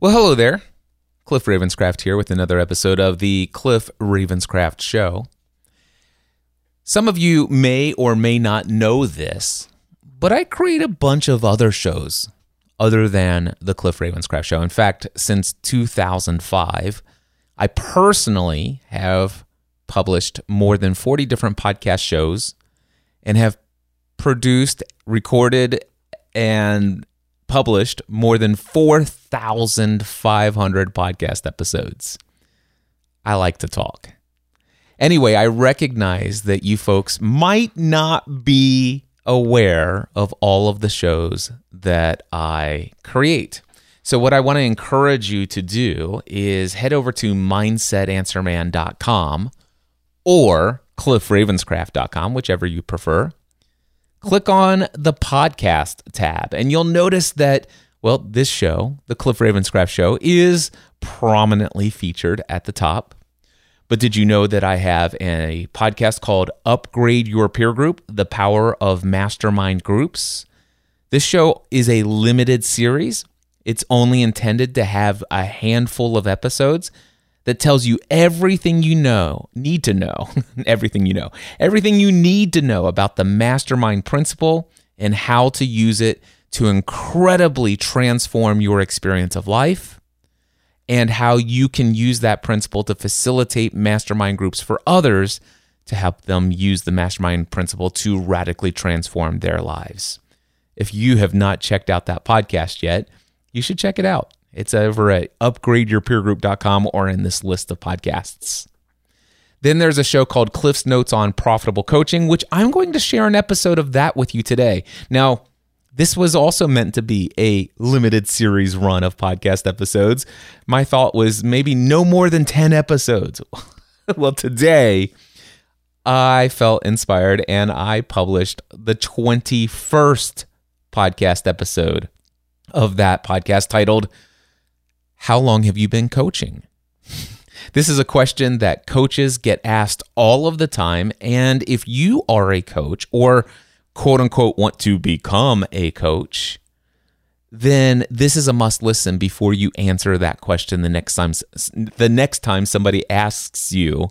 Well, hello there. Cliff Ravenscraft here with another episode of the Cliff Ravenscraft Show. Some of you may or may not know this, but I create a bunch of other shows other than the Cliff Ravenscraft Show. In fact, since 2005, I personally have published more than 40 different podcast shows and have produced, recorded, and published more than 4,500 podcast episodes. I like to talk. Anyway, I recognize that you folks might not be aware of all of the shows that I create. So, what I want to encourage you to do is head over to mindsetanswerman.com or cliffravenscraft.com, whichever you prefer click on the podcast tab, and you'll notice that, well, this show, the Cliff Ravenscraft Show, is prominently featured at the top. But did you know that I have a podcast called Upgrade Your Peer Group The Power of Mastermind Groups? This show is a limited series. It's only intended to have a handful of episodes that tells you everything you know, need to know, everything you know, everything you need to know about the mastermind principle and how to use it to incredibly transform your experience of life and how you can use that principle to facilitate mastermind groups for others to help them use the mastermind principle to radically transform their lives. If you have not checked out that podcast yet, you should check it out. It's over at upgradeyourpeergroup.com or in this list of podcasts. Then there's a show called Cliff's Notes on Profitable Coaching, which I'm going to share an episode of that with you today. Now, this was also meant to be a limited series run of podcast episodes. My thought was maybe no more than 10 episodes. well, today I felt inspired and I published the 21st podcast episode of that podcast titled how long have you been coaching? This is a question that coaches get asked all of the time. And if you are a coach or quote unquote want to become a coach, then this is a must listen before you answer that question the next time the next time somebody asks you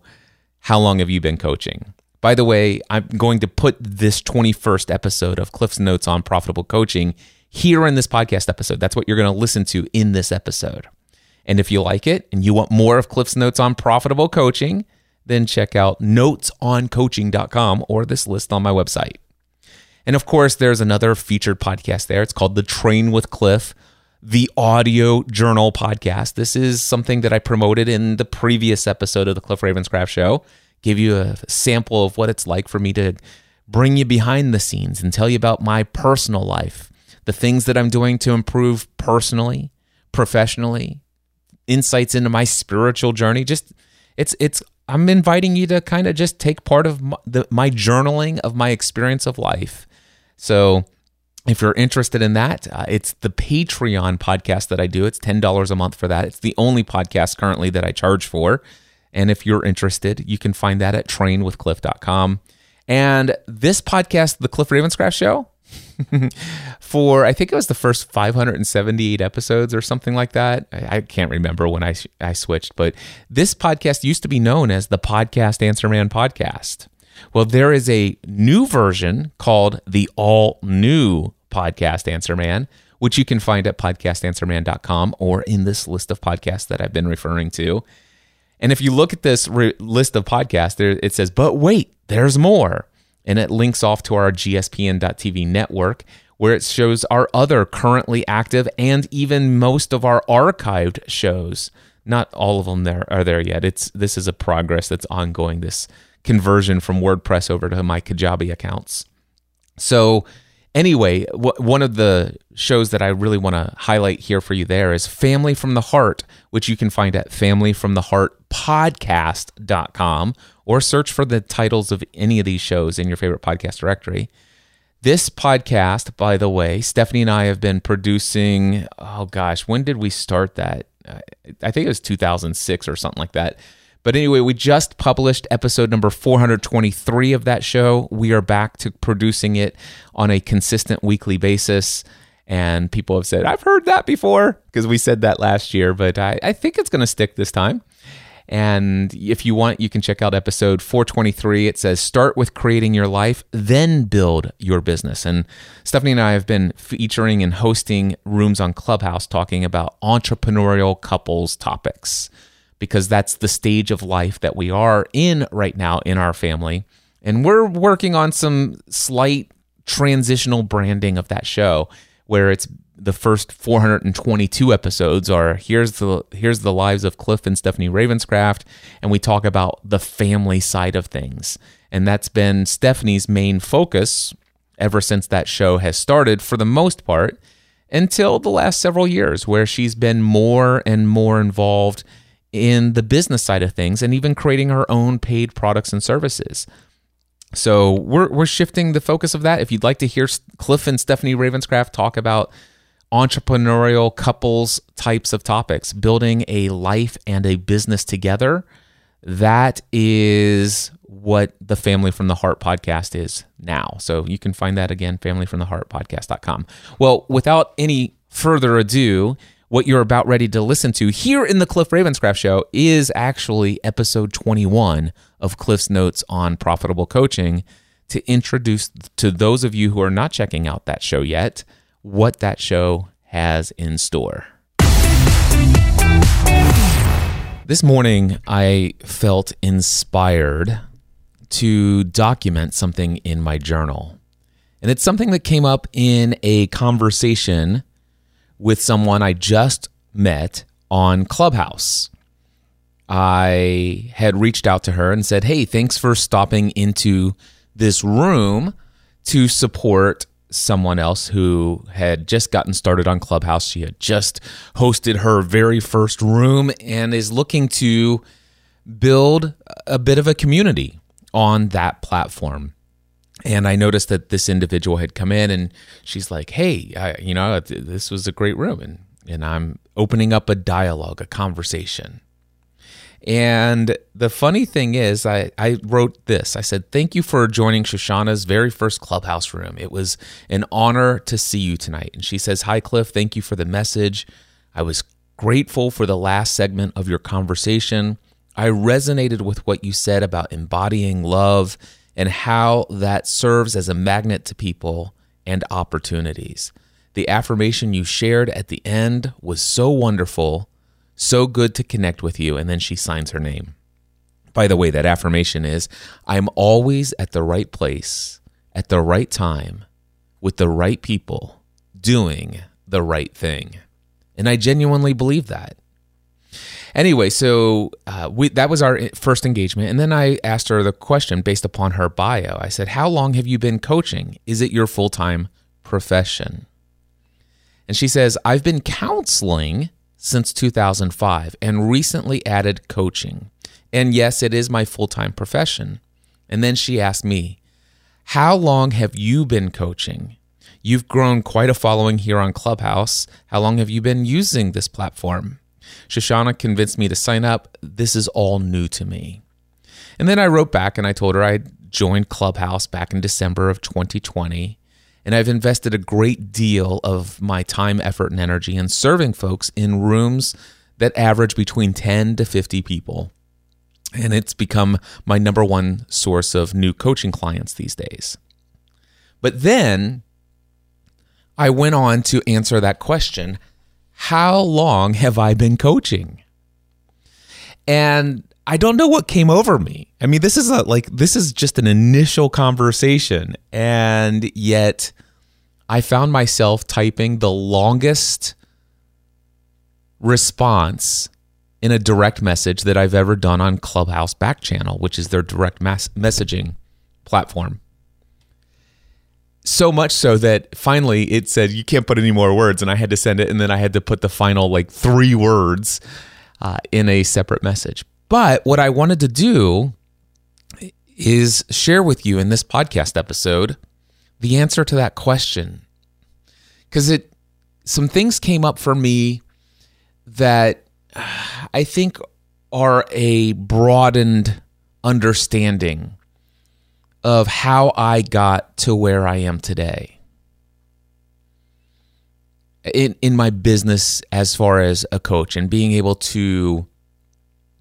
how long have you been coaching by the way i'm going to put this 21st episode of cliff's notes on profitable coaching here in this podcast episode that's what you're going to listen to in this episode and if you like it and you want more of Cliff's notes on profitable coaching, then check out notesoncoaching.com or this list on my website. And of course, there's another featured podcast there. It's called The Train with Cliff, the audio journal podcast. This is something that I promoted in the previous episode of the Cliff Ravenscraft Show. Give you a sample of what it's like for me to bring you behind the scenes and tell you about my personal life, the things that I'm doing to improve personally, professionally, insights into my spiritual journey. Just it's it's I'm inviting you to kind of just take part of my, the, my journaling of my experience of life. So if you're interested in that, uh, it's the Patreon podcast that I do. It's $10 a month for that. It's the only podcast currently that I charge for. And if you're interested, you can find that at trainwithcliff.com. And this podcast, The Cliff Ravenscraft Show, for I think it was the first 578 episodes or something like that. I, I can't remember when I I switched, but this podcast used to be known as the Podcast Answer Man podcast. Well, there is a new version called the All New Podcast Answer Man, which you can find at podcastanswerman.com or in this list of podcasts that I've been referring to. And if you look at this re- list of podcasts, there it says, "But wait, there's more." And it links off to our gspn.tv network where it shows our other currently active and even most of our archived shows. Not all of them there are there yet. It's this is a progress that's ongoing. This conversion from WordPress over to my Kajabi accounts. So anyway, one of the shows that I really want to highlight here for you there is Family from the Heart, which you can find at familyfromtheheartpodcast.com or search for the titles of any of these shows in your favorite podcast directory. This podcast, by the way, Stephanie and I have been producing. Oh gosh, when did we start that? I think it was 2006 or something like that. But anyway, we just published episode number 423 of that show. We are back to producing it on a consistent weekly basis. And people have said, I've heard that before because we said that last year, but I, I think it's going to stick this time. And if you want, you can check out episode 423. It says, Start with creating your life, then build your business. And Stephanie and I have been featuring and hosting rooms on Clubhouse talking about entrepreneurial couples topics because that's the stage of life that we are in right now in our family. And we're working on some slight transitional branding of that show where it's the first 422 episodes are here's the here's the lives of Cliff and Stephanie Ravenscraft and we talk about the family side of things. And that's been Stephanie's main focus ever since that show has started for the most part until the last several years where she's been more and more involved in the business side of things and even creating her own paid products and services. So we're we're shifting the focus of that. If you'd like to hear Cliff and Stephanie Ravenscraft talk about entrepreneurial couples types of topics, building a life and a business together. That is what the Family from the Heart podcast is now. So you can find that again, familyfromtheheartpodcast.com. Well, without any further ado, what you're about ready to listen to here in the Cliff Ravenscraft show is actually episode 21 of Cliff's Notes on Profitable Coaching to introduce to those of you who are not checking out that show yet what that show has in store. This morning, I felt inspired to document something in my journal. And it's something that came up in a conversation with someone I just met on Clubhouse. I had reached out to her and said, Hey, thanks for stopping into this room to support someone else who had just gotten started on Clubhouse. She had just hosted her very first room and is looking to build a bit of a community on that platform. And I noticed that this individual had come in and she's like, Hey, I, you know, this was a great room. And, and I'm opening up a dialogue, a conversation. And the funny thing is, I, I wrote this. I said, Thank you for joining Shoshana's very first clubhouse room. It was an honor to see you tonight. And she says, Hi, Cliff. Thank you for the message. I was grateful for the last segment of your conversation. I resonated with what you said about embodying love and how that serves as a magnet to people and opportunities. The affirmation you shared at the end was so wonderful so good to connect with you. And then she signs her name. By the way, that affirmation is I'm always at the right place, at the right time, with the right people, doing the right thing. And I genuinely believe that. Anyway, so uh, we, that was our first engagement. And then I asked her the question based upon her bio. I said, How long have you been coaching? Is it your full time profession? And she says, I've been counseling since 2005 and recently added coaching. And yes, it is my full time profession. And then she asked me, How long have you been coaching? You've grown quite a following here on Clubhouse. How long have you been using this platform? Shoshana convinced me to sign up. This is all new to me. And then I wrote back and I told her I joined Clubhouse back in December of 2020 and I've invested a great deal of my time, effort, and energy in serving folks in rooms that average between 10 to 50 people. And it's become my number one source of new coaching clients these days. But then I went on to answer that question How long have I been coaching? And I don't know what came over me. I mean, this is a, like this is just an initial conversation, and yet I found myself typing the longest response in a direct message that I've ever done on Clubhouse Back Channel, which is their direct mass messaging platform. So much so that finally it said you can't put any more words, and I had to send it, and then I had to put the final like three words uh, in a separate message. But what I wanted to do is share with you in this podcast episode the answer to that question. Cuz it some things came up for me that I think are a broadened understanding of how I got to where I am today. in in my business as far as a coach and being able to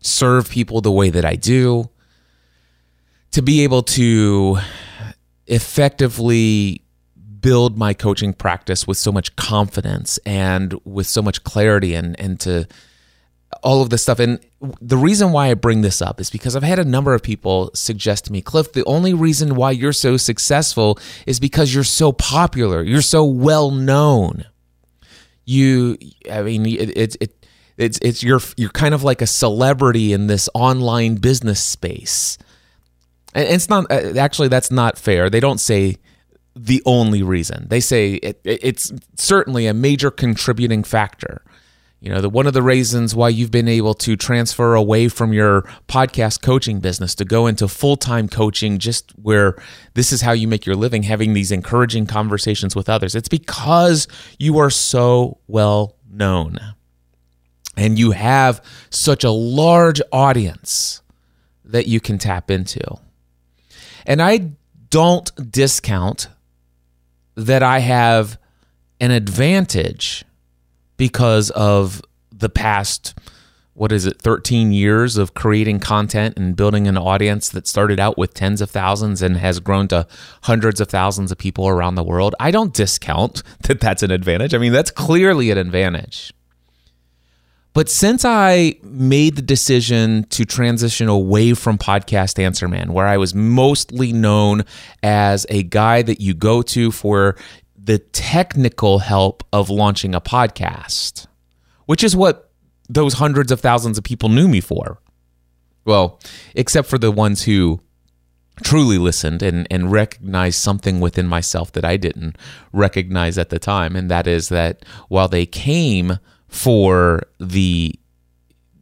serve people the way that I do, to be able to effectively build my coaching practice with so much confidence and with so much clarity and and to all of this stuff. And the reason why I bring this up is because I've had a number of people suggest to me, Cliff, the only reason why you're so successful is because you're so popular, you're so well known. You, I mean, it's it, it, it's it's you're you're kind of like a celebrity in this online business space. And it's not uh, actually that's not fair. They don't say the only reason. They say it, it's certainly a major contributing factor. You know, the one of the reasons why you've been able to transfer away from your podcast coaching business to go into full-time coaching just where this is how you make your living having these encouraging conversations with others. It's because you are so well known. And you have such a large audience that you can tap into. And I don't discount that I have an advantage because of the past what is it 13 years of creating content and building an audience that started out with tens of thousands and has grown to hundreds of thousands of people around the world. I don't discount that that's an advantage. I mean that's clearly an advantage but since I made the decision to transition away from Podcast Answer Man, where I was mostly known as a guy that you go to for the technical help of launching a podcast, which is what those hundreds of thousands of people knew me for. Well, except for the ones who truly listened and, and recognized something within myself that I didn't recognize at the time. And that is that while they came for the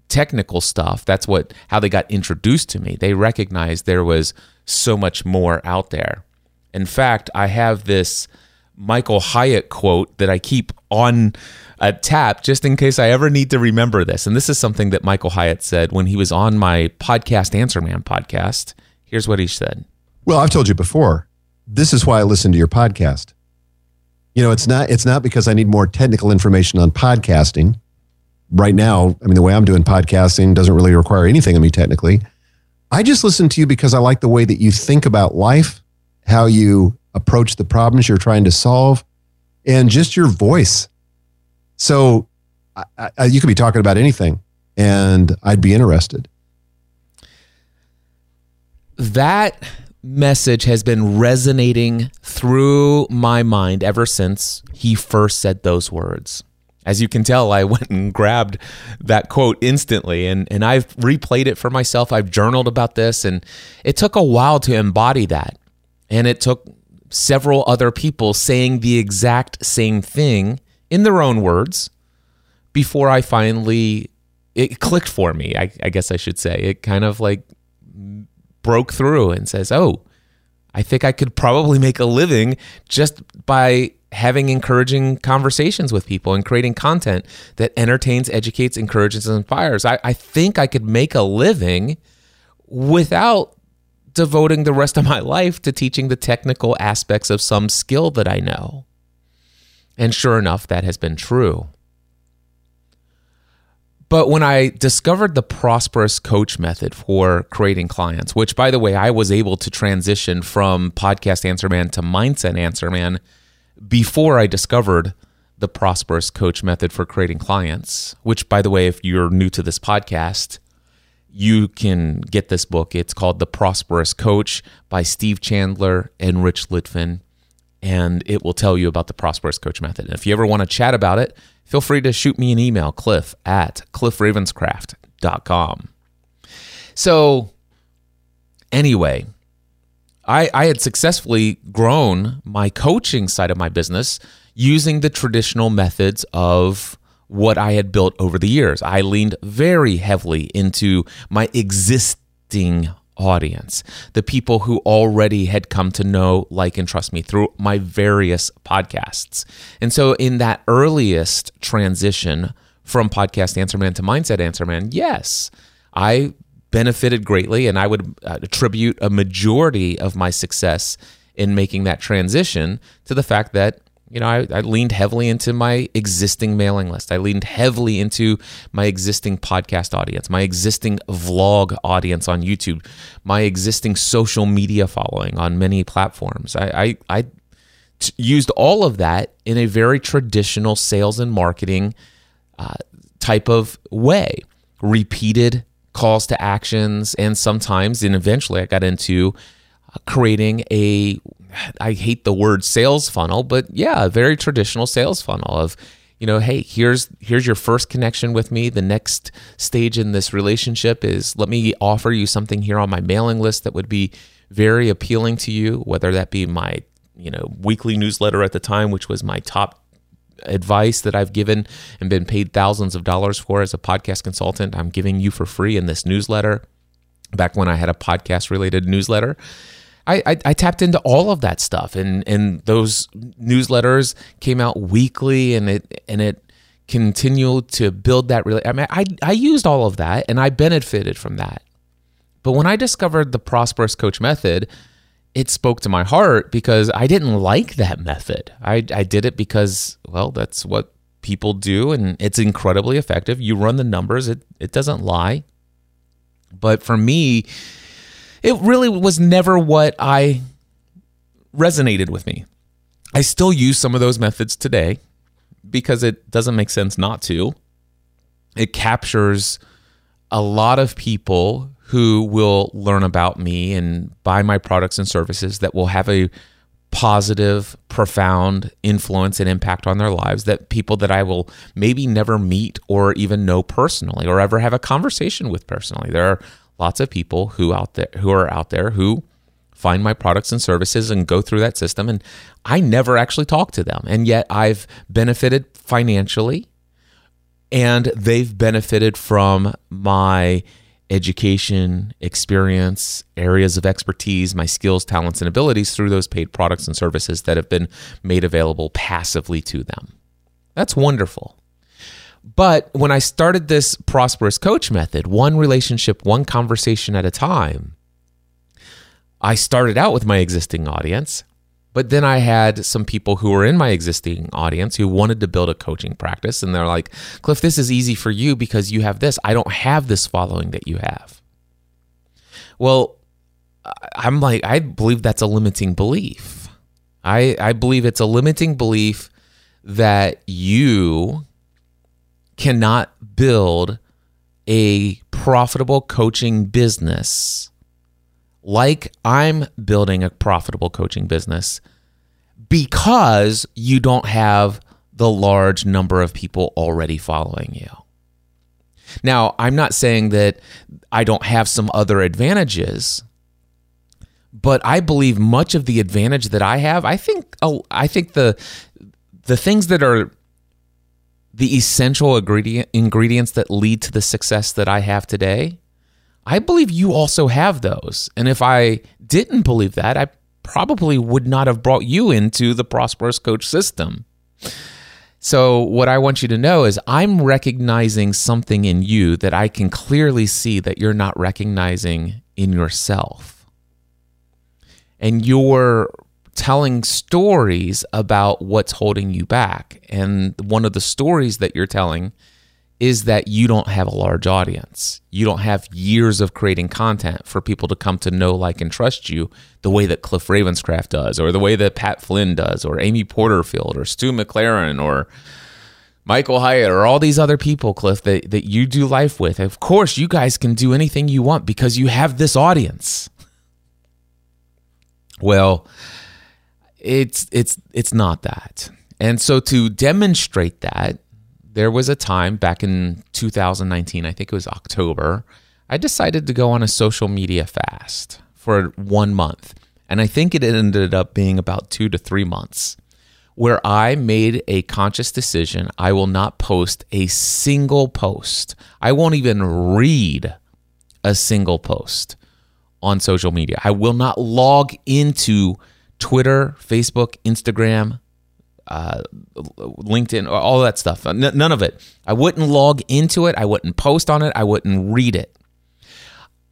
technical stuff. That's what how they got introduced to me. They recognized there was so much more out there. In fact, I have this Michael Hyatt quote that I keep on a tap just in case I ever need to remember this. And this is something that Michael Hyatt said when he was on my podcast Answer Man podcast. Here's what he said. Well, I've told you before. This is why I listen to your podcast. You know, it's not it's not because I need more technical information on podcasting. Right now, I mean, the way I'm doing podcasting doesn't really require anything of me technically. I just listen to you because I like the way that you think about life, how you approach the problems you're trying to solve, and just your voice. So I, I, you could be talking about anything, and I'd be interested. That message has been resonating through my mind ever since he first said those words. As you can tell, I went and grabbed that quote instantly and, and I've replayed it for myself. I've journaled about this and it took a while to embody that. And it took several other people saying the exact same thing in their own words before I finally, it clicked for me, I, I guess I should say. It kind of like broke through and says, Oh, I think I could probably make a living just by having encouraging conversations with people and creating content that entertains, educates, encourages, and inspires. I, I think I could make a living without devoting the rest of my life to teaching the technical aspects of some skill that I know. And sure enough, that has been true. But when I discovered the prosperous coach method for creating clients, which by the way, I was able to transition from podcast answer man to mindset answer man before I discovered the prosperous coach method for creating clients, which by the way, if you're new to this podcast, you can get this book. It's called The Prosperous Coach by Steve Chandler and Rich Litvin. And it will tell you about the Prosperous Coach method. And if you ever want to chat about it, feel free to shoot me an email, cliff at cliffravenscraft.com. So, anyway, I, I had successfully grown my coaching side of my business using the traditional methods of what I had built over the years. I leaned very heavily into my existing audience, the people who already had come to know, like, and trust me through my various podcasts. And so, in that earliest transition from Podcast Answer Man to Mindset Answer Man, yes, I benefited greatly, and I would uh, attribute a majority of my success in making that transition to the fact that You know, I, I, leaned heavily into my existing mailing list. I leaned heavily into my existing podcast audience, my existing vlog audience on YouTube, my existing social media following on many platforms. I, I, I t- used all of that in a very traditional sales and marketing uh, type of way. Repeated calls to actions, and sometimes, and eventually, I got into uh, creating a I hate the word sales funnel, but yeah, a very traditional sales funnel of, you know, hey, here's here's your first connection with me. The next stage in this relationship is let me offer you something here on my mailing list that would be very appealing to you, whether that be my, you know, weekly newsletter at the time, which was my top advice that I've given and been paid thousands of dollars for as a podcast consultant. I'm giving you for free in this newsletter. Back when I had a podcast related newsletter. I, I, I, tapped into all of that stuff and and those newsletters came out weekly and it and it continued to build that really I mean I, I used all of that and I benefited from that. But when I discovered the prosperous coach method, it spoke to my heart because I didn't like that method. I, I did it because, well, that's what people do and it's incredibly effective. You run the numbers, it, it doesn't lie. But for me, it really was never what I resonated with me. I still use some of those methods today because it doesn't make sense not to. It captures a lot of people who will learn about me and buy my products and services that will have a positive, profound influence and impact on their lives that people that I will maybe never meet or even know personally or ever have a conversation with personally. There are lots of people who out there who are out there who find my products and services and go through that system and I never actually talk to them and yet I've benefited financially and they've benefited from my education, experience, areas of expertise, my skills, talents and abilities through those paid products and services that have been made available passively to them. That's wonderful. But when I started this prosperous coach method, one relationship, one conversation at a time, I started out with my existing audience, but then I had some people who were in my existing audience who wanted to build a coaching practice. And they're like, Cliff, this is easy for you because you have this. I don't have this following that you have. Well, I'm like, I believe that's a limiting belief. I, I believe it's a limiting belief that you cannot build a profitable coaching business like I'm building a profitable coaching business because you don't have the large number of people already following you. Now, I'm not saying that I don't have some other advantages, but I believe much of the advantage that I have, I think oh, I think the the things that are the essential ingredient, ingredients that lead to the success that I have today, I believe you also have those. And if I didn't believe that, I probably would not have brought you into the Prosperous Coach system. So, what I want you to know is I'm recognizing something in you that I can clearly see that you're not recognizing in yourself. And you're telling stories about what's holding you back. And one of the stories that you're telling is that you don't have a large audience. You don't have years of creating content for people to come to know, like, and trust you the way that Cliff Ravenscraft does, or the way that Pat Flynn does, or Amy Porterfield, or Stu McLaren, or Michael Hyatt, or all these other people, Cliff, that, that you do life with. Of course, you guys can do anything you want because you have this audience. Well, it's it's it's not that. And so to demonstrate that, there was a time back in 2019, I think it was October, I decided to go on a social media fast for 1 month. And I think it ended up being about 2 to 3 months where I made a conscious decision I will not post a single post. I won't even read a single post on social media. I will not log into Twitter, Facebook, Instagram, uh, LinkedIn, all that stuff. N- none of it. I wouldn't log into it. I wouldn't post on it. I wouldn't read it.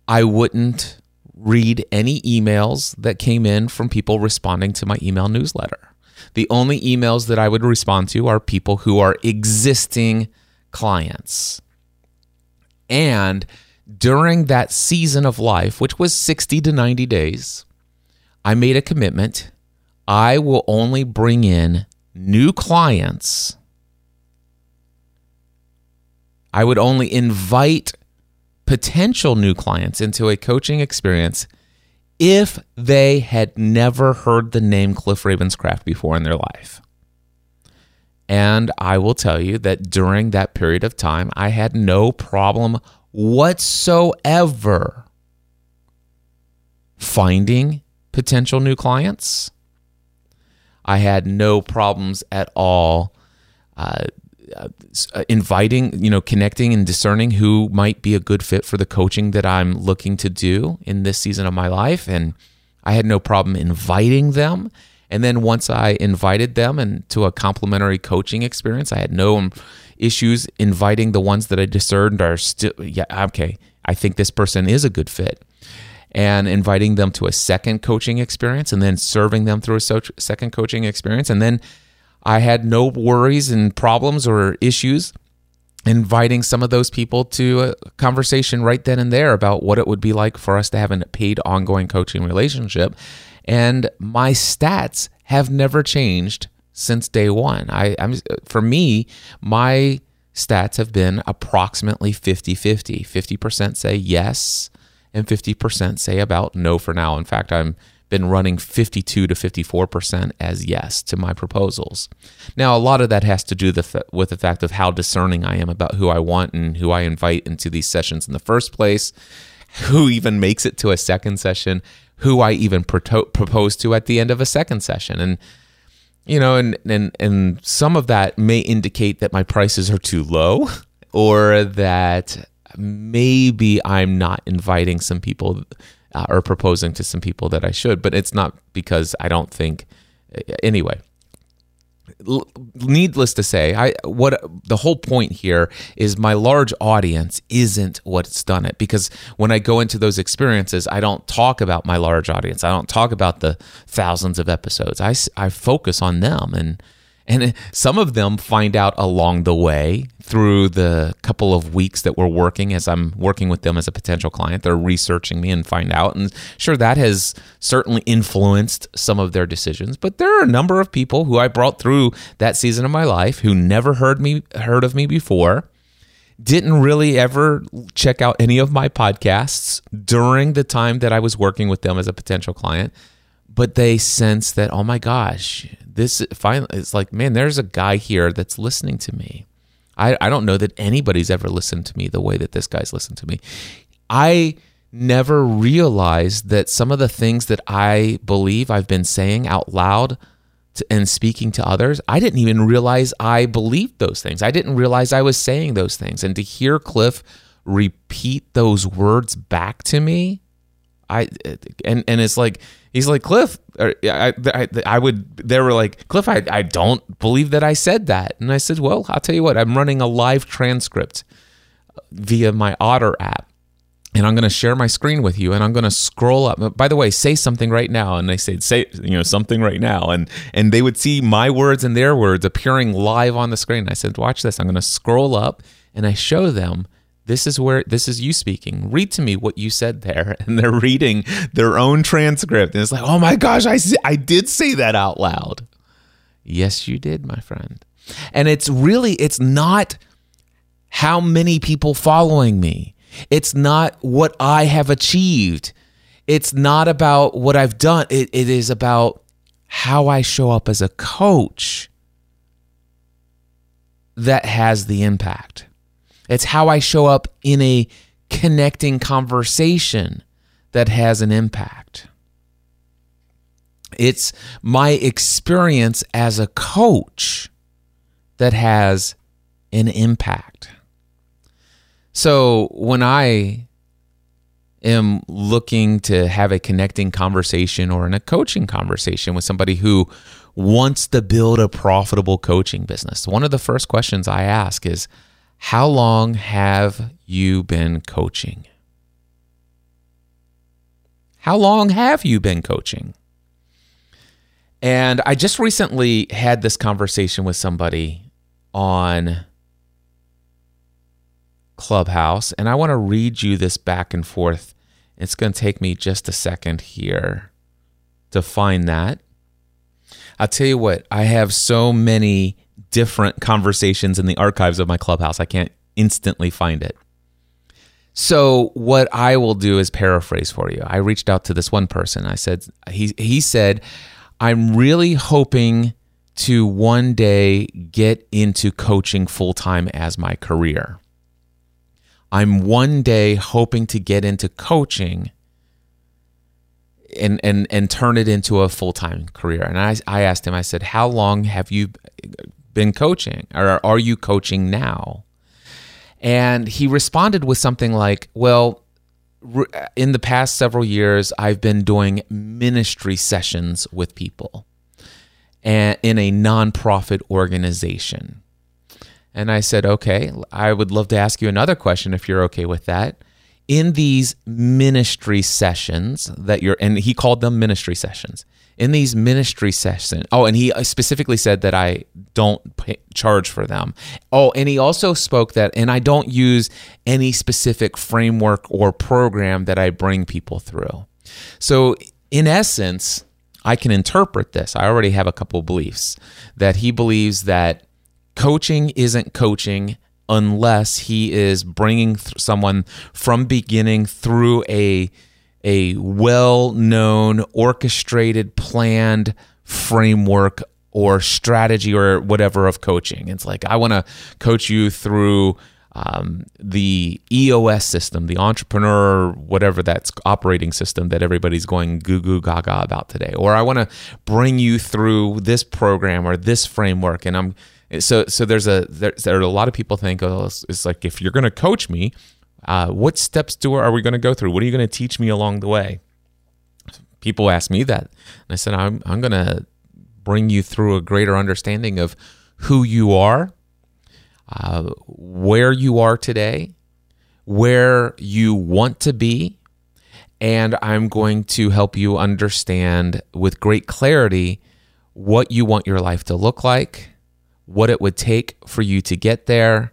I wouldn't read any emails that came in from people responding to my email newsletter. The only emails that I would respond to are people who are existing clients. And during that season of life, which was 60 to 90 days, I made a commitment. I will only bring in new clients. I would only invite potential new clients into a coaching experience if they had never heard the name Cliff Ravenscraft before in their life. And I will tell you that during that period of time, I had no problem whatsoever finding potential new clients. I had no problems at all uh, uh, inviting, you know, connecting and discerning who might be a good fit for the coaching that I'm looking to do in this season of my life. And I had no problem inviting them. And then once I invited them into a complimentary coaching experience, I had no issues inviting the ones that I discerned are still, yeah, okay, I think this person is a good fit. And inviting them to a second coaching experience and then serving them through a second coaching experience. And then I had no worries and problems or issues inviting some of those people to a conversation right then and there about what it would be like for us to have a paid ongoing coaching relationship. And my stats have never changed since day one. I, I'm for me, my stats have been approximately 50 50. 50% say yes, and 50% say about no for now. In fact, I'm been running 52 to 54% as yes to my proposals. Now, a lot of that has to do with the fact of how discerning I am about who I want and who I invite into these sessions in the first place, who even makes it to a second session, who I even propose to at the end of a second session. And you know, and and and some of that may indicate that my prices are too low or that maybe I'm not inviting some people uh, or proposing to some people that I should, but it's not because I don't think. Anyway, needless to say, I what the whole point here is my large audience isn't what's done it because when I go into those experiences, I don't talk about my large audience. I don't talk about the thousands of episodes. I I focus on them and and some of them find out along the way through the couple of weeks that we're working as I'm working with them as a potential client. They're researching me and find out. And sure, that has certainly influenced some of their decisions. But there are a number of people who I brought through that season of my life who never heard me heard of me before didn't really ever check out any of my podcasts during the time that I was working with them as a potential client but they sense that oh my gosh this finally it's like man there's a guy here that's listening to me. I, I don't know that anybody's ever listened to me the way that this guy's listened to me. I never realized that some of the things that i believe i've been saying out loud to, and speaking to others i didn't even realize i believed those things. I didn't realize i was saying those things. And to hear cliff repeat those words back to me i and and it's like He's like Cliff. I, I, I would. They were like Cliff. I, I don't believe that I said that. And I said, well, I'll tell you what. I'm running a live transcript via my Otter app, and I'm going to share my screen with you. And I'm going to scroll up. By the way, say something right now. And they said, say you know something right now. And and they would see my words and their words appearing live on the screen. I said, watch this. I'm going to scroll up, and I show them this is where this is you speaking. Read to me what you said there. And they're reading their own transcript. And it's like oh my gosh i i did say that out loud. Yes you did my friend. And it's really it's not how many people following me. It's not what i have achieved. It's not about what i've done. It, it is about how i show up as a coach that has the impact it's how I show up in a connecting conversation that has an impact. It's my experience as a coach that has an impact. So when I am looking to have a connecting conversation or in a coaching conversation with somebody who wants to build a profitable coaching business, one of the first questions I ask is, how long have you been coaching? How long have you been coaching? And I just recently had this conversation with somebody on Clubhouse, and I want to read you this back and forth. It's going to take me just a second here to find that. I'll tell you what, I have so many different conversations in the archives of my Clubhouse, I can't instantly find it. So what I will do is paraphrase for you. I reached out to this one person. I said he he said, "I'm really hoping to one day get into coaching full time as my career. I'm one day hoping to get into coaching and and and turn it into a full time career." And I I asked him. I said, "How long have you been coaching, or are you coaching now?" And he responded with something like, Well, in the past several years, I've been doing ministry sessions with people and in a nonprofit organization. And I said, Okay, I would love to ask you another question if you're okay with that. In these ministry sessions that you're, and he called them ministry sessions in these ministry sessions. Oh, and he uh, specifically said that I don't pay, charge for them. Oh, and he also spoke that, and I don't use any specific framework or program that I bring people through. So, in essence, I can interpret this. I already have a couple beliefs that he believes that coaching isn't coaching unless he is bringing someone from beginning through a a well known, orchestrated, planned framework or strategy or whatever of coaching. It's like, I want to coach you through um, the EOS system, the entrepreneur, whatever that's operating system that everybody's going goo goo gaga about today. Or I want to bring you through this program or this framework. And I'm so so there's a there, there are a lot of people think oh it's, it's like if you're going to coach me uh, what steps do are we going to go through? What are you going to teach me along the way? People ask me that, and I said I'm I'm going to bring you through a greater understanding of who you are, uh, where you are today, where you want to be, and I'm going to help you understand with great clarity what you want your life to look like, what it would take for you to get there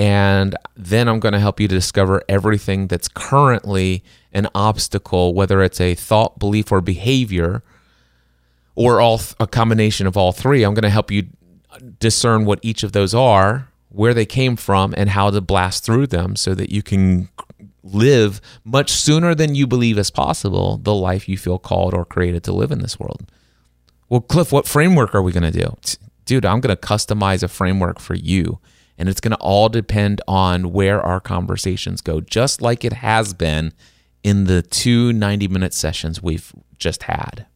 and then I'm going to help you to discover everything that's currently an obstacle, whether it's a thought, belief, or behavior, or all a combination of all three. I'm going to help you discern what each of those are, where they came from, and how to blast through them so that you can live much sooner than you believe is possible the life you feel called or created to live in this world. Well, Cliff, what framework are we going to do? Dude, I'm going to customize a framework for you and it's going to all depend on where our conversations go, just like it has been in the two 90 minute sessions we've just had.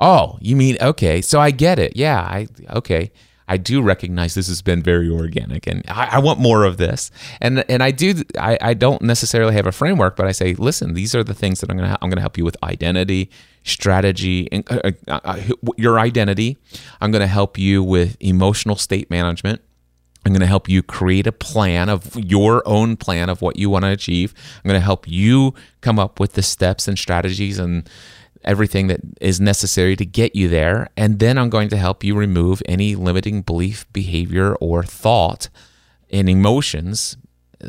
Oh, you mean, okay, so I get it. Yeah, I, okay. I do recognize this has been very organic and I, I, want more of this. And and I do I, I don't necessarily have a framework, but I say, listen, these are the things that I'm gonna I'm gonna help you with identity, strategy, and uh, uh, uh, your identity. I'm gonna help you with emotional state management. I'm going to help you create a plan of your own plan of what you want to achieve. I'm going to help you come up with the steps and strategies and everything that is necessary to get you there. And then I'm going to help you remove any limiting belief, behavior, or thought and emotions.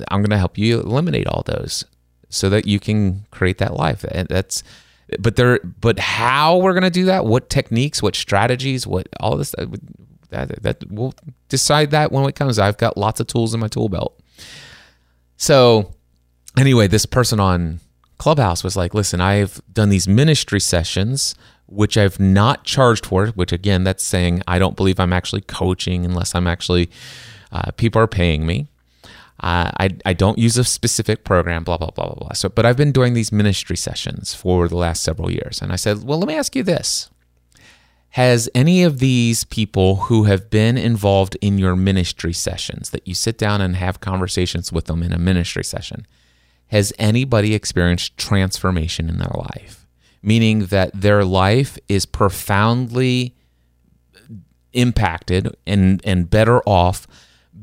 I'm going to help you eliminate all those so that you can create that life. And that's but there but how we're going to do that, what techniques, what strategies, what all this that that we'll decide that when it comes. I've got lots of tools in my tool belt. So anyway, this person on Clubhouse was like, "Listen, I've done these ministry sessions." Which I've not charged for, which again, that's saying I don't believe I'm actually coaching unless I'm actually, uh, people are paying me. Uh, I, I don't use a specific program, blah, blah, blah, blah, blah. So, but I've been doing these ministry sessions for the last several years. And I said, well, let me ask you this. Has any of these people who have been involved in your ministry sessions that you sit down and have conversations with them in a ministry session, has anybody experienced transformation in their life? Meaning that their life is profoundly impacted and, and better off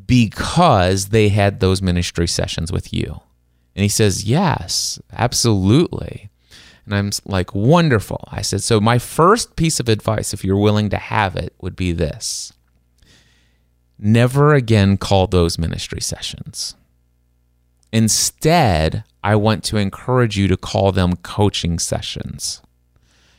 because they had those ministry sessions with you. And he says, Yes, absolutely. And I'm like, Wonderful. I said, So, my first piece of advice, if you're willing to have it, would be this never again call those ministry sessions. Instead, I want to encourage you to call them coaching sessions.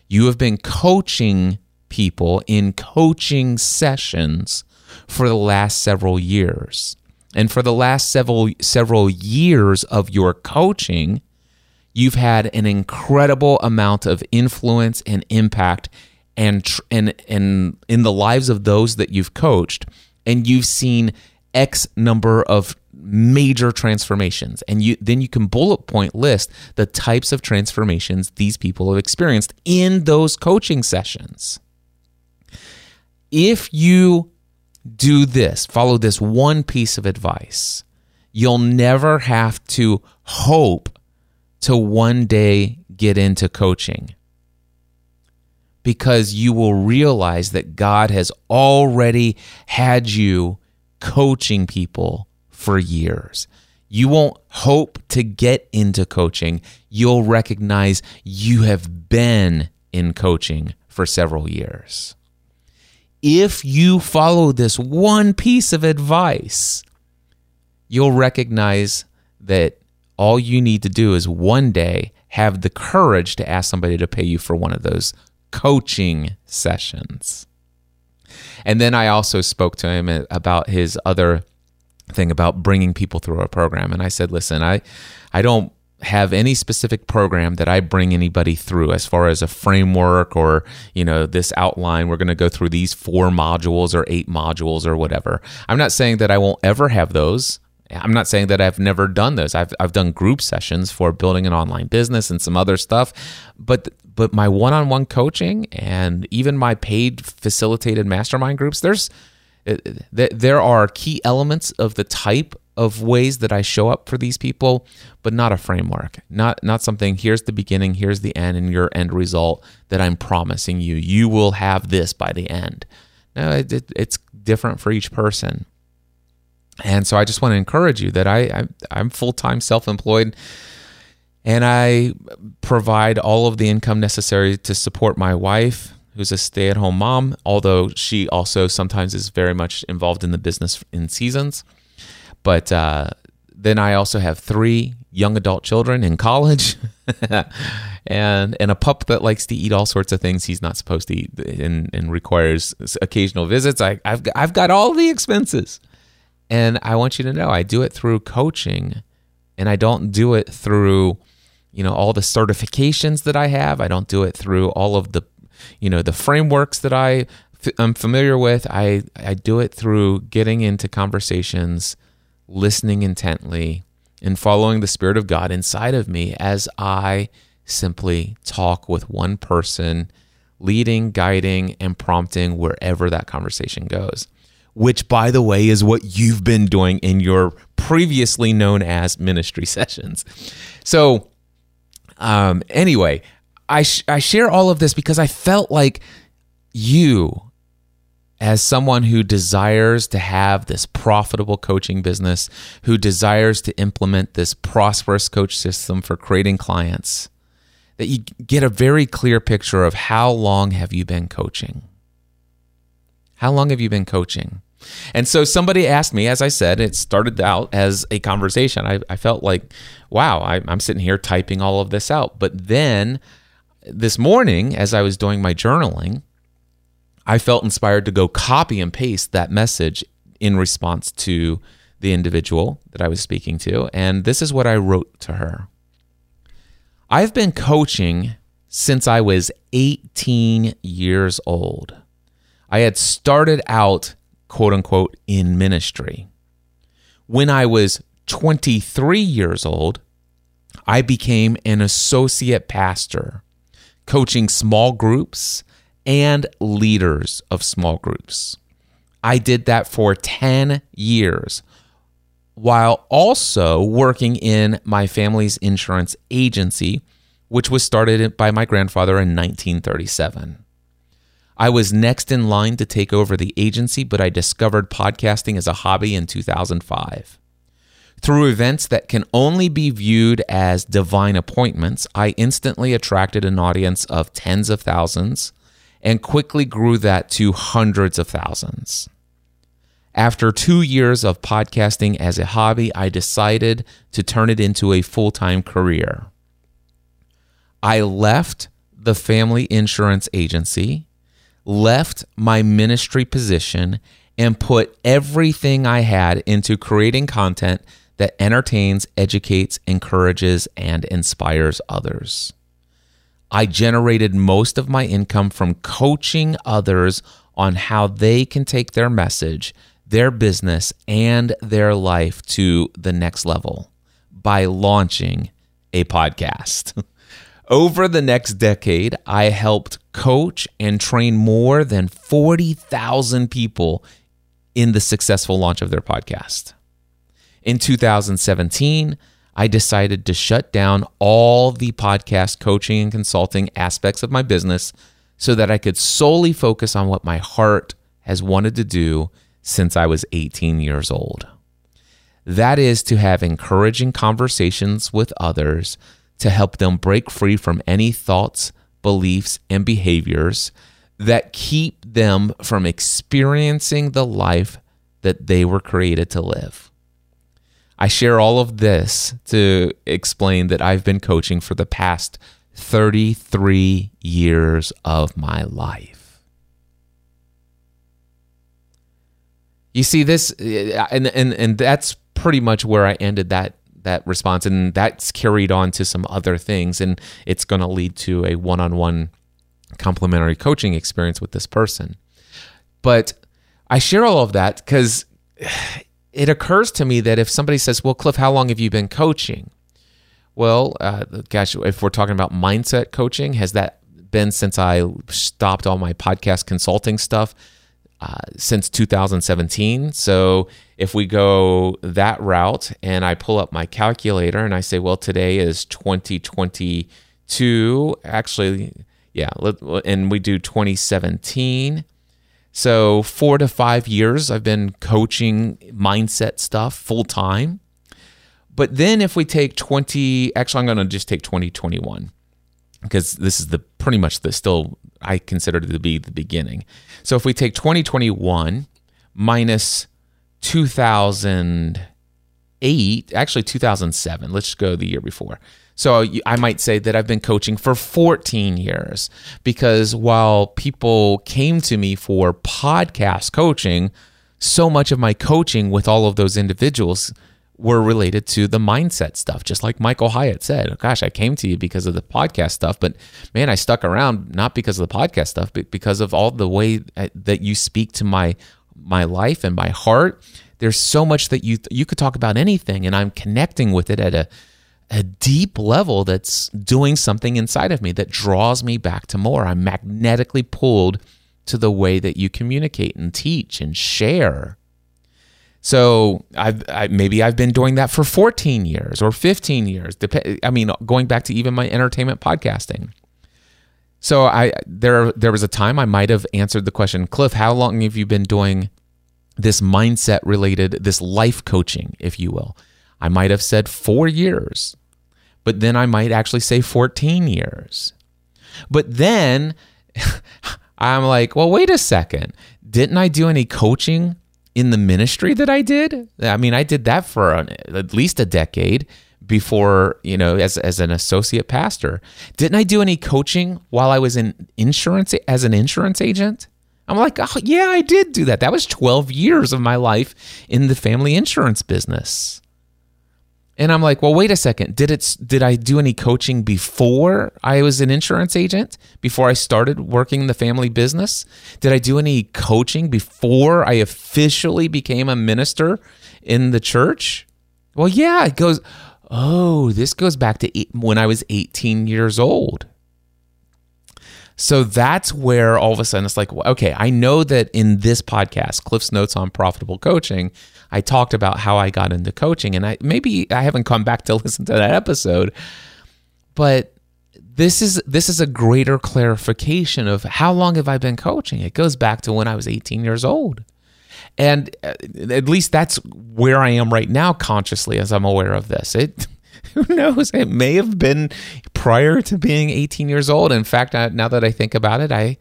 You have been coaching people in coaching sessions for the last several years. And for the last several several years of your coaching, you've had an incredible amount of influence and impact and and and in the lives of those that you've coached and you've seen x number of major transformations. And you then you can bullet point list the types of transformations these people have experienced in those coaching sessions. If you do this follow this one piece of advice you'll never have to hope to one day get into coaching because you will realize that God has already had you coaching people for years. You won't hope to get into coaching. You'll recognize you have been in coaching for several years. If you follow this one piece of advice, you'll recognize that all you need to do is one day have the courage to ask somebody to pay you for one of those coaching sessions. And then I also spoke to him about his other thing about bringing people through a program. And I said, listen, I, I don't have any specific program that I bring anybody through as far as a framework or, you know, this outline. We're going to go through these four modules or eight modules or whatever. I'm not saying that I won't ever have those. I'm not saying that I've never done those. I've I've done group sessions for building an online business and some other stuff, but but my one-on-one coaching and even my paid facilitated mastermind groups, there's uh, there are key elements of the type of ways that I show up for these people, but not a framework. Not not something here's the beginning, here's the end and your end result that I'm promising you. You will have this by the end. No, it, it, it's different for each person. And so I just want to encourage you that I, I am full time self employed, and I provide all of the income necessary to support my wife, who's a stay at home mom. Although she also sometimes is very much involved in the business in seasons, but uh, then I also have three young adult children in college, and and a pup that likes to eat all sorts of things he's not supposed to eat and, and requires occasional visits. I, I've I've got all the expenses. And I want you to know I do it through coaching and I don't do it through you know all the certifications that I have. I don't do it through all of the you know the frameworks that I am familiar with. I I do it through getting into conversations, listening intently and following the spirit of God inside of me as I simply talk with one person, leading, guiding and prompting wherever that conversation goes which, by the way, is what you've been doing in your previously known as ministry sessions. So, um, anyway, I, sh- I share all of this because I felt like you, as someone who desires to have this profitable coaching business, who desires to implement this prosperous coach system for creating clients, that you get a very clear picture of how long have you been coaching? How long have you been coaching? And so somebody asked me, as I said, it started out as a conversation. I, I felt like, wow, I, I'm sitting here typing all of this out. But then this morning, as I was doing my journaling, I felt inspired to go copy and paste that message in response to the individual that I was speaking to. And this is what I wrote to her I've been coaching since I was 18 years old. I had started out quote unquote in ministry. When I was 23 years old, I became an associate pastor, coaching small groups and leaders of small groups. I did that for 10 years while also working in my family's insurance agency, which was started by my grandfather in 1937. I was next in line to take over the agency, but I discovered podcasting as a hobby in 2005. Through events that can only be viewed as divine appointments, I instantly attracted an audience of tens of thousands and quickly grew that to hundreds of thousands. After two years of podcasting as a hobby, I decided to turn it into a full time career. I left the family insurance agency, left my ministry position, and put everything I had into creating content that entertains, educates, encourages, and inspires others. I generated most of my income from coaching others on how they can take their message, their business, and their life to the next level by launching a podcast. Over the next decade, I helped coach and train more than 40,000 people in the successful launch of their podcast. In 2017, I decided to shut down all the podcast coaching and consulting aspects of my business so that I could solely focus on what my heart has wanted to do since I was 18 years old. That is to have encouraging conversations with others to help them break free from any thoughts, beliefs, and behaviors that keep them from experiencing the life that they were created to live. I share all of this to explain that I've been coaching for the past 33 years of my life. You see this and and and that's pretty much where I ended that that response and that's carried on to some other things and it's going to lead to a one-on-one complimentary coaching experience with this person. But i share all of that because it occurs to me that if somebody says well cliff how long have you been coaching? Well uh, gosh if we're talking about mindset coaching has that been since i stopped all my podcast consulting stuff uh, since 2017. So if we go that route and I pull up my calculator and I say, well, today is 2022, actually, yeah, and we do 2017. So four to five years, I've been coaching mindset stuff full time. But then if we take 20, actually, I'm going to just take 2021 because this is the pretty much the still I consider to be the beginning. So if we take 2021 minus 2008, actually 2007, let's just go the year before. So I might say that I've been coaching for 14 years because while people came to me for podcast coaching, so much of my coaching with all of those individuals were related to the mindset stuff. Just like Michael Hyatt said, gosh, I came to you because of the podcast stuff, but man, I stuck around not because of the podcast stuff, but because of all the way that you speak to my my life and my heart. There's so much that you you could talk about anything and I'm connecting with it at a a deep level that's doing something inside of me that draws me back to more. I'm magnetically pulled to the way that you communicate and teach and share. So I've I, maybe I've been doing that for 14 years or 15 years. Dep- I mean, going back to even my entertainment podcasting. So I there there was a time I might have answered the question, Cliff, how long have you been doing this mindset related, this life coaching, if you will? I might have said four years, but then I might actually say 14 years. But then I'm like, well, wait a second. Didn't I do any coaching in the ministry that I did. I mean, I did that for an, at least a decade before, you know, as, as an associate pastor. Didn't I do any coaching while I was in insurance as an insurance agent? I'm like, oh, yeah, I did do that. That was 12 years of my life in the family insurance business. And I'm like, well, wait a second. Did it? Did I do any coaching before I was an insurance agent? Before I started working in the family business? Did I do any coaching before I officially became a minister in the church? Well, yeah. It goes. Oh, this goes back to when I was 18 years old. So that's where all of a sudden it's like, okay, I know that in this podcast, Cliff's Notes on Profitable Coaching, I talked about how I got into coaching, and I maybe I haven't come back to listen to that episode, but this is this is a greater clarification of how long have I been coaching. It goes back to when I was 18 years old. And uh, at least that's where I am right now, consciously, as I'm aware of this. It, who knows? It may have been prior to being 18 years old. In fact, now that I think about it, I,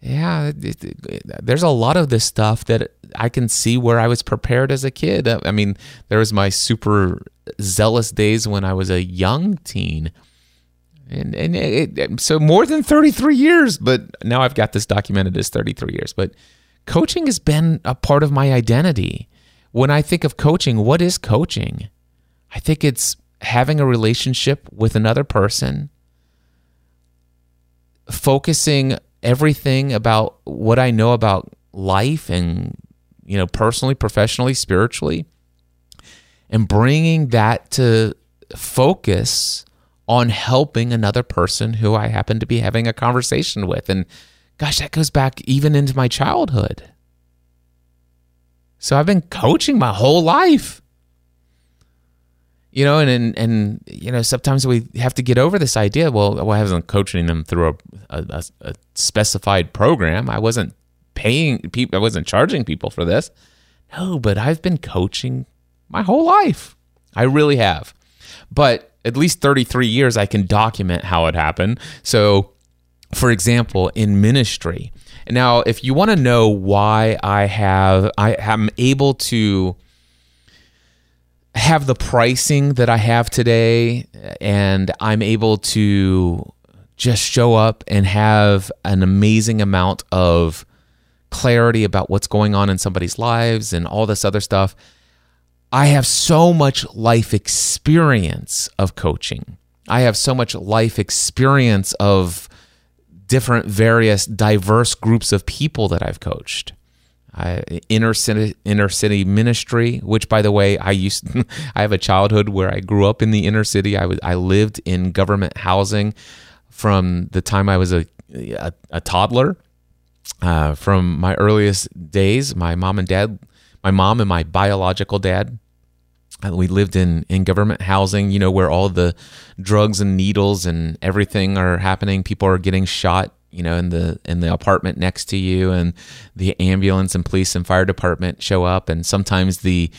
yeah, it, it, there's a lot of this stuff that I can see where I was prepared as a kid. Uh, I mean, there was my super zealous days when I was a young teen. And, and it, so more than 33 years, but now I've got this documented as 33 years. But coaching has been a part of my identity. When I think of coaching, what is coaching? I think it's having a relationship with another person, focusing everything about what I know about life and, you know, personally, professionally, spiritually, and bringing that to focus on helping another person who I happen to be having a conversation with. And gosh, that goes back even into my childhood. So I've been coaching my whole life. You know, and, and and you know, sometimes we have to get over this idea. Well, I wasn't coaching them through a, a, a specified program. I wasn't paying people. I wasn't charging people for this. No, but I've been coaching my whole life. I really have. But at least 33 years, I can document how it happened. So, for example, in ministry. Now, if you want to know why I have, I am able to have the pricing that I have today, and I'm able to just show up and have an amazing amount of clarity about what's going on in somebody's lives and all this other stuff I have so much life experience of coaching. I have so much life experience of different, various, diverse groups of people that I've coached. I, inner city, inner city ministry, which, by the way, I used. I have a childhood where I grew up in the inner city. I was. I lived in government housing from the time I was a a, a toddler. Uh, from my earliest days, my mom and dad my mom and my biological dad. Uh, we lived in, in government housing, you know, where all the drugs and needles and everything are happening. People are getting shot, you know, in the in the apartment next to you, and the ambulance and police and fire department show up, and sometimes the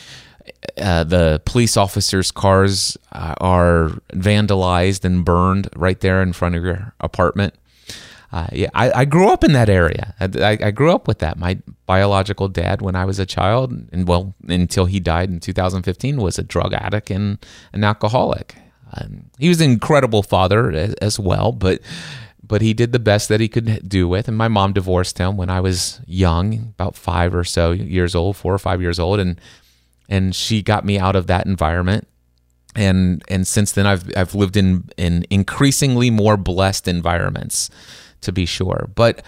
uh, the police officers' cars uh, are vandalized and burned right there in front of your apartment uh, yeah, I, I, grew up in that area. I, I, grew up with that. My biological dad, when I was a child, and well, until he died in 2015, was a drug addict and an alcoholic. Um, he was an incredible father as, as, well, but but he did the best that he could do with. And my mom divorced him when I was young, about five or so years old, four or five years old, and and she got me out of that environment and and since then I've I've lived in in increasingly more blessed environments to be sure. But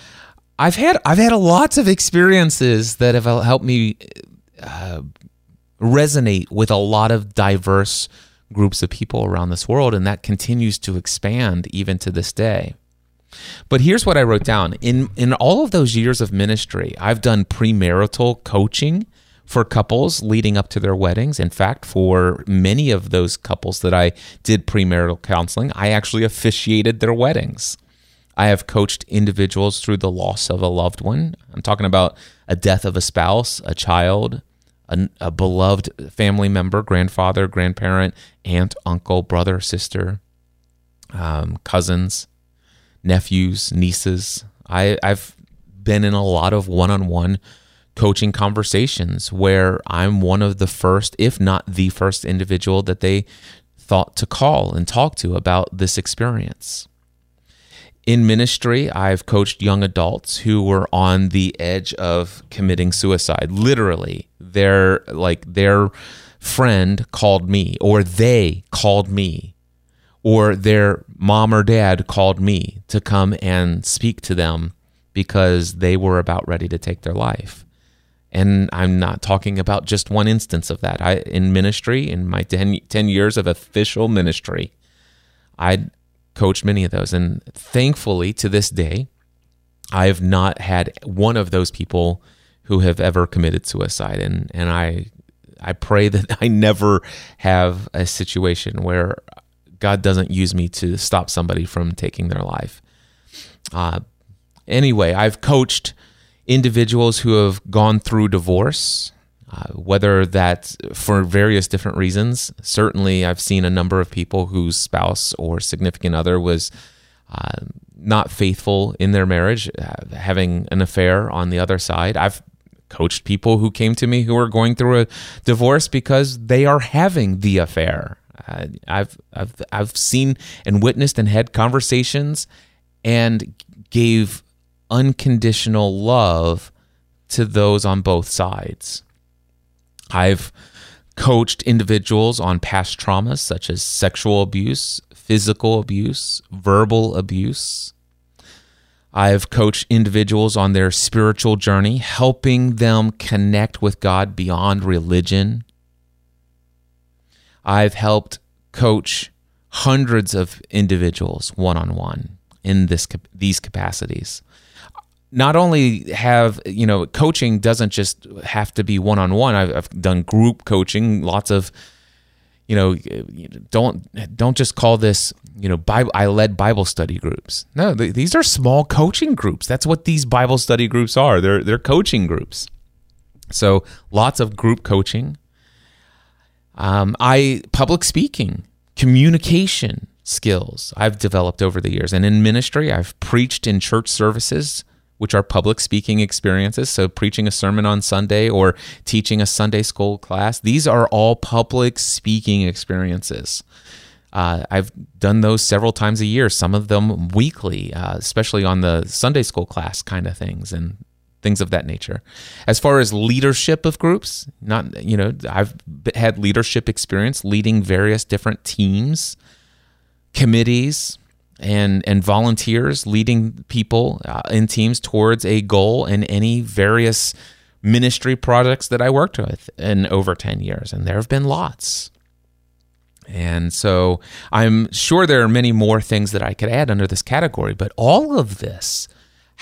I've had I've had lots of experiences that have helped me uh, resonate with a lot of diverse groups of people around this world, and that continues to expand even to this day. But here's what I wrote down in in all of those years of ministry. I've done premarital coaching for couples leading up to their weddings. In fact, for many of those couples that I did premarital counseling, I actually officiated their weddings. I have coached individuals through the loss of a loved one. I'm talking about a death of a spouse, a child, a, a beloved family member, grandfather, grandparent, aunt, uncle, brother, sister, um, cousins, nephews, nieces. I, I've been in a lot of one on one coaching conversations where I'm one of the first, if not the first individual that they thought to call and talk to about this experience in ministry, I've coached young adults who were on the edge of committing suicide. Literally, their like their friend called me, or they called me, or their mom or dad called me to come and speak to them because they were about ready to take their life. And I'm not talking about just one instance of that. I in ministry, in my 10, 10 years of official ministry, I coached many of those. And thankfully, to this day, I have not had one of those people who have ever committed suicide. And, and I, I pray that I never have a situation where God doesn't use me to stop somebody from taking their life. Uh, anyway, I've coached individuals who have gone through divorce, uh, whether that's for various different reasons. Certainly, I've seen a number of people whose spouse or significant other was uh, not faithful in their marriage, uh, having an affair on the other side. I've coached people who came to me who are going through a divorce because they are having the affair. I've I've I've seen and witnessed and had conversations and gave unconditional love to those on both sides. I've coached individuals on past traumas such as sexual abuse, physical abuse, verbal abuse. I've coached individuals on their spiritual journey, helping them connect with God beyond religion. I've helped coach hundreds of individuals one on one in this these capacities. Not only have you know coaching doesn't just have to be one on one. I've done group coaching, lots of you know don't don't just call this you know Bible, I led Bible study groups. No, th- these are small coaching groups. That's what these Bible study groups are. They're they're coaching groups. So lots of group coaching. Um, I public speaking, communication, skills I've developed over the years. And in ministry, I've preached in church services, which are public speaking experiences. So, preaching a sermon on Sunday or teaching a Sunday school class, these are all public speaking experiences. Uh, I've done those several times a year, some of them weekly, uh, especially on the Sunday school class kind of things and things of that nature. As far as leadership of groups, not you know, I've had leadership experience leading various different teams committees and and volunteers leading people uh, in teams towards a goal in any various ministry projects that I worked with in over 10 years and there have been lots. And so I'm sure there are many more things that I could add under this category, but all of this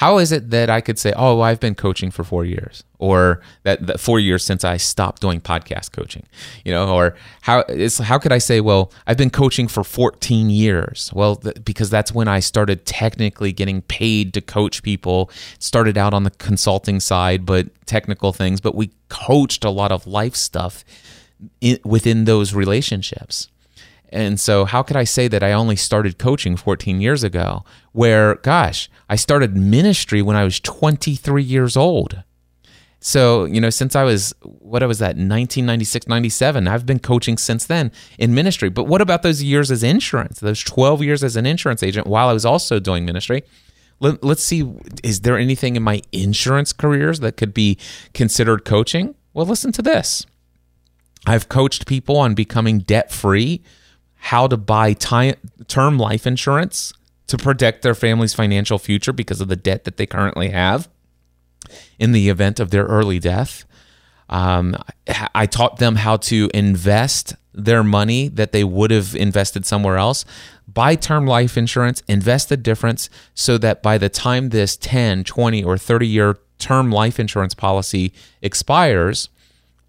how is it that I could say, oh, I've been coaching for four years, or that, that four years since I stopped doing podcast coaching, you know, or how is how could I say, well, I've been coaching for 14 years? Well, th- because that's when I started technically getting paid to coach people. Started out on the consulting side, but technical things, but we coached a lot of life stuff in, within those relationships. And so, how could I say that I only started coaching 14 years ago? Where, gosh, I started ministry when I was 23 years old. So, you know, since I was, what was that, 1996, 97, I've been coaching since then in ministry. But what about those years as insurance, those 12 years as an insurance agent while I was also doing ministry? Let, us see, is there anything in my insurance careers that could be considered coaching? Well, listen to this. I've coached people on becoming debt free how to buy term life insurance to protect their family's financial future because of the debt that they currently have in the event of their early death. Um, I taught them how to invest their money that they would have invested somewhere else. Buy term life insurance, invest the difference so that by the time this 10, 20, or 30 year term life insurance policy expires,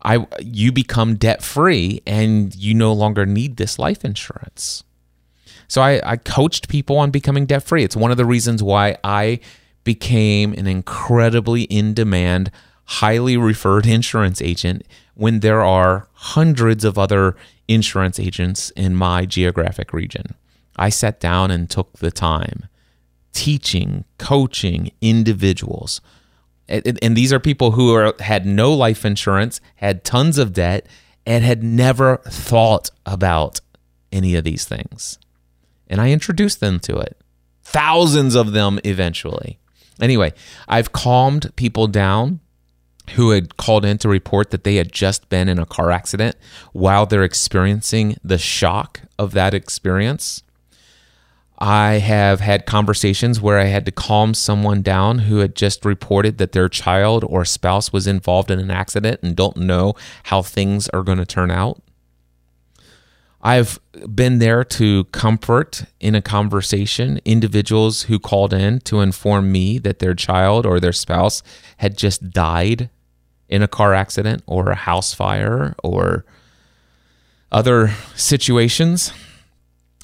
I you become debt free and you no longer need this life insurance. So I, I coached people on becoming debt free. It's one of the reasons why I became an incredibly in demand, highly referred insurance agent when there are hundreds of other insurance agents in my geographic region. I sat down and took the time teaching, coaching individuals and these are people who are, had no life insurance, had tons of debt, and had never thought about any of these things. And I introduced them to it. Thousands of them eventually. Anyway, I've calmed people down who had called in to report that they had just been in a car accident while they're experiencing the shock of that experience. I have had conversations where I had to calm someone down who had just reported that their child or spouse was involved in an accident and don't know how things are going to turn out. I've been there to comfort in a conversation individuals who called in to inform me that their child or their spouse had just died in a car accident or a house fire or other situations.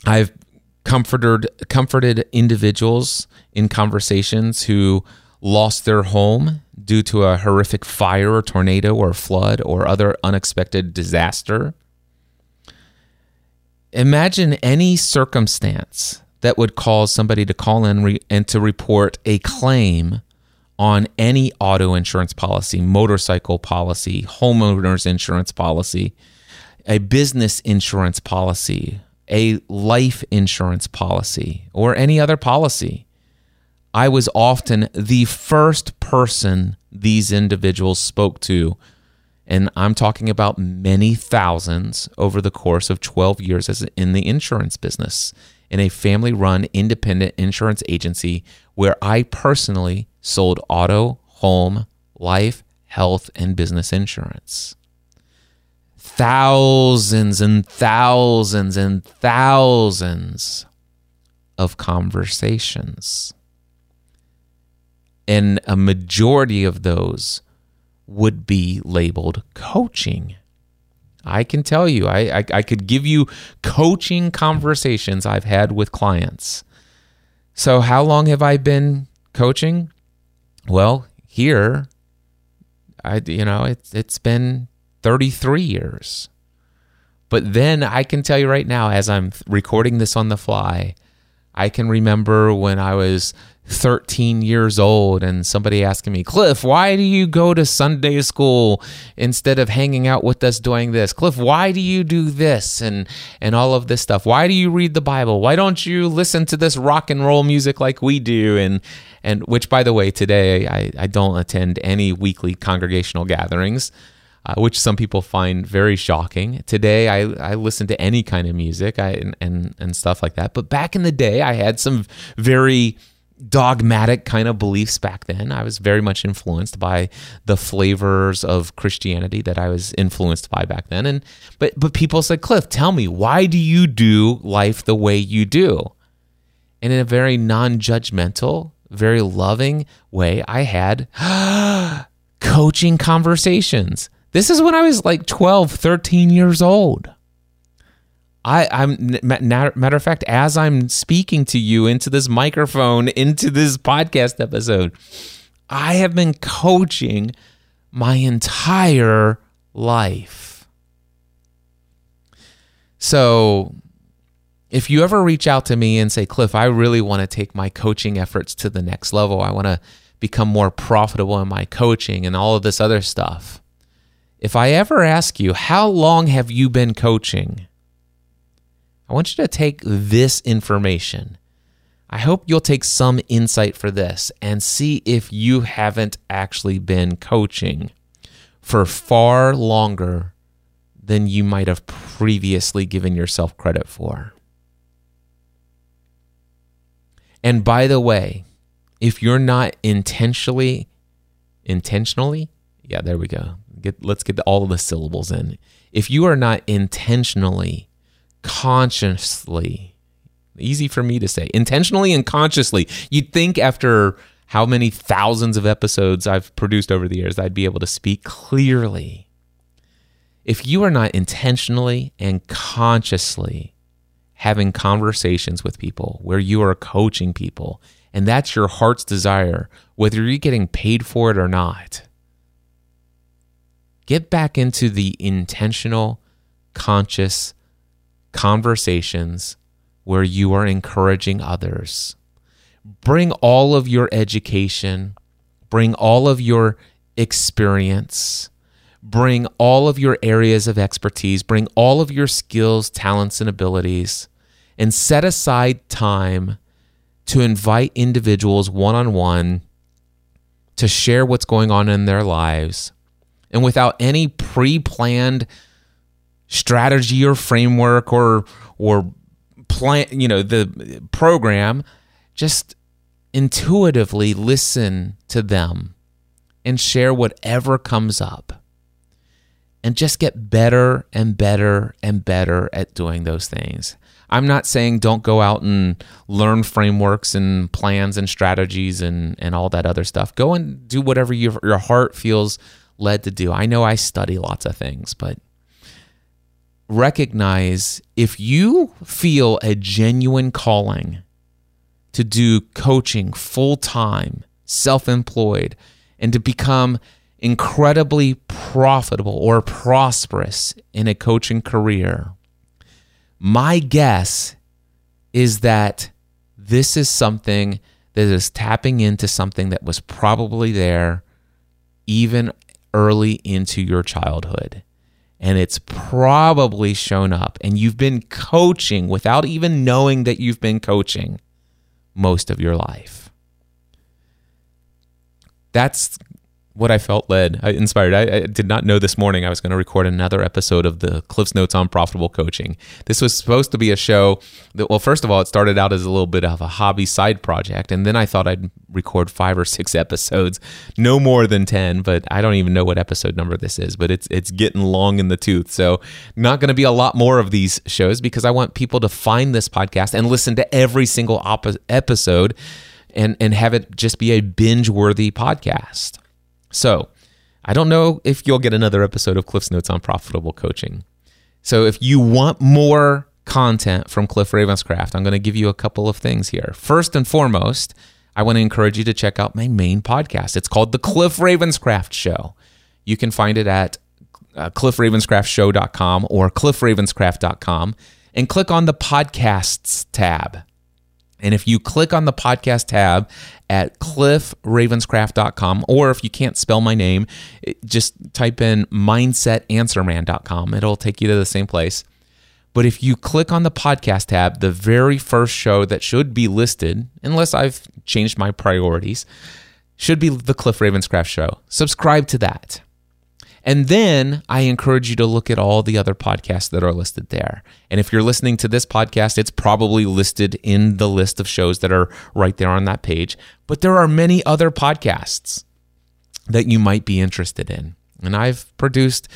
I've comforted comforted individuals in conversations who lost their home due to a horrific fire or tornado or flood or other unexpected disaster. Imagine any circumstance that would cause somebody to call in re- and to report a claim on any auto insurance policy, motorcycle policy, homeowners insurance policy, a business insurance policy, a life insurance policy, or any other policy. I was often the first person these individuals spoke to. And I'm talking about many thousands over the course of 12 years as in the insurance business in a family run independent insurance agency where I personally sold auto, home, life, health, and business insurance. Thousands and thousands and thousands of conversations. And a majority of those would be labeled coaching. I can tell you, I, I, I, could give you coaching conversations I've had with clients. So, how long have I been coaching? Well, here, I you know it's it's been 33 years. But then I can tell you right now, as I'm recording this on the fly, I can remember when I was 13 years old and somebody asking me, Cliff, why do you go to Sunday school instead of hanging out with us doing this? Cliff, why do you do this and and all of this stuff? Why do you read the Bible? Why don't you listen to this rock and roll music like we do? And and which by the way, today I, I don't attend any weekly congregational gatherings. Uh, which some people find very shocking. Today, I, I listen to any kind of music I, and, and, and stuff like that. But back in the day, I had some very dogmatic kind of beliefs back then. I was very much influenced by the flavors of Christianity that I was influenced by back then. And but but people said, Cliff, tell me, why do you do life the way you do? And in a very non-judgmental, very loving way, I had coaching conversations. This is when I was like 12, 13 years old. I, I'm matter of fact, as I'm speaking to you into this microphone, into this podcast episode, I have been coaching my entire life. So, if you ever reach out to me and say, Cliff, I really want to take my coaching efforts to the next level, I want to become more profitable in my coaching and all of this other stuff. If I ever ask you, how long have you been coaching? I want you to take this information. I hope you'll take some insight for this and see if you haven't actually been coaching for far longer than you might have previously given yourself credit for. And by the way, if you're not intentionally intentionally, yeah, there we go. Get let's get all of the syllables in. If you are not intentionally consciously, easy for me to say, intentionally and consciously. You'd think after how many thousands of episodes I've produced over the years, I'd be able to speak clearly. If you are not intentionally and consciously having conversations with people where you are coaching people, and that's your heart's desire, whether you're getting paid for it or not, get back into the intentional, conscious conversations where you are encouraging others. Bring all of your education, bring all of your experience, bring all of your areas of expertise, bring all of your skills, talents, and abilities, and set aside time to invite individuals one on one to share what's going on in their lives. And without any pre planned strategy or framework or or plan you know the program just intuitively listen to them and share whatever comes up and just get better and better and better at doing those things. I'm not saying don't go out and learn frameworks and plans and strategies and, and all that other stuff. Go and do whatever your, your heart feels led to do. I know I study lots of things, but recognize if you feel a genuine calling to do coaching full time, self employed, and to become incredibly profitable or prosperous in a coaching career, my guess is that this is something that is tapping into something that was probably there even early into your childhood. And it's probably shown up, and you've been coaching without even knowing that you've been coaching most of your life. That's what I felt led, I inspired. I, I, did not know this morning I was going to record another episode of the Cliff's Notes on Profitable Coaching. This was supposed to be a show that, well, first of all, it started out as a little bit of a hobby side project, and then I thought I'd record five or six episodes, no more than ten. But I don't even know what episode number this is, but it's it's getting long in the tooth. So not going to be a lot more of these shows because I want people to find this podcast and listen to every single op- episode, and and have it just be a binge worthy podcast. So, I don't know if you'll get another episode of Cliff's Notes on profitable coaching. So, if you want more content from Cliff Ravenscraft, I'm going to give you a couple of things here. First and foremost, I want to encourage you to check out my main podcast. It's called The Cliff Ravenscraft Show. You can find it at uh, cliffravenscraftshow.com or cliffravenscraft.com and click on the podcasts tab. And if you click on the podcast tab at cliffravenscraft.com, or if you can't spell my name, just type in mindsetanswerman.com. It'll take you to the same place. But if you click on the podcast tab, the very first show that should be listed, unless I've changed my priorities, should be the Cliff Ravenscraft Show. Subscribe to that. And then I encourage you to look at all the other podcasts that are listed there. And if you're listening to this podcast, it's probably listed in the list of shows that are right there on that page. But there are many other podcasts that you might be interested in. And I've produced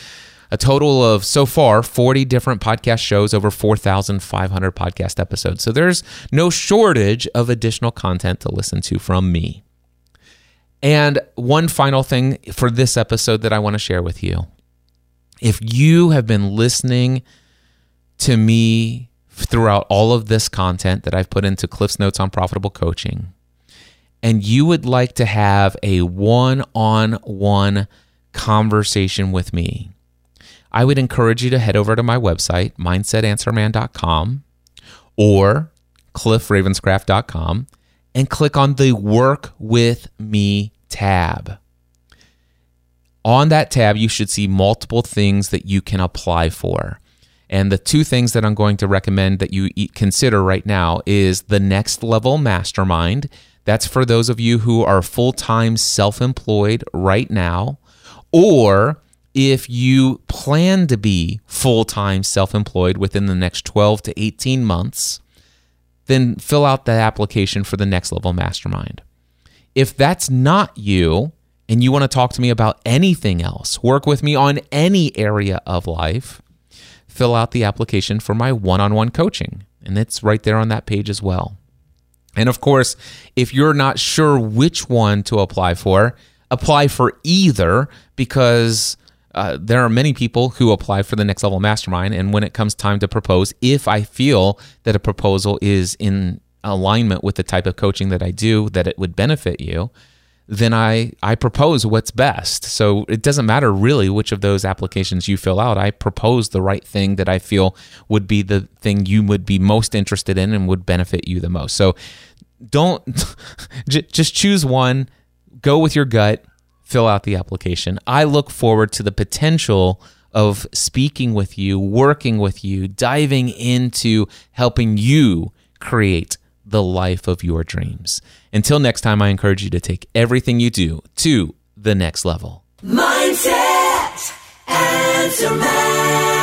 a total of so far 40 different podcast shows, over 4,500 podcast episodes. So there's no shortage of additional content to listen to from me. And one final thing for this episode that I want to share with you. If you have been listening to me throughout all of this content that I've put into Cliff's Notes on Profitable Coaching, and you would like to have a one on one conversation with me, I would encourage you to head over to my website, mindsetanswerman.com or cliffravenscraft.com and click on the Work with Me tab. On that tab, you should see multiple things that you can apply for. And the two things that I'm going to recommend that you consider right now is the Next Level Mastermind. That's for those of you who are full time self employed right now, or if you plan to be full time self employed within the next 12 to 18 months then fill out the application for the next level mastermind. If that's not you and you want to talk to me about anything else, work with me on any area of life, fill out the application for my one on one coaching. And it's right there on that page as well. And of course, if you're not sure which one to apply for, apply for either because uh, there are many people who apply for the next level mastermind. And when it comes time to propose, if I feel that a proposal is in alignment with the type of coaching that I do, that it would benefit you, then I, I propose what's best. So it doesn't matter really which of those applications you fill out. I propose the right thing that I feel would be the thing you would be most interested in and would benefit you the most. So don't just choose one, go with your gut fill out the application. I look forward to the potential of speaking with you, working with you, diving into helping you create the life of your dreams. Until next time, I encourage you to take everything you do to the next level. Mindset, man.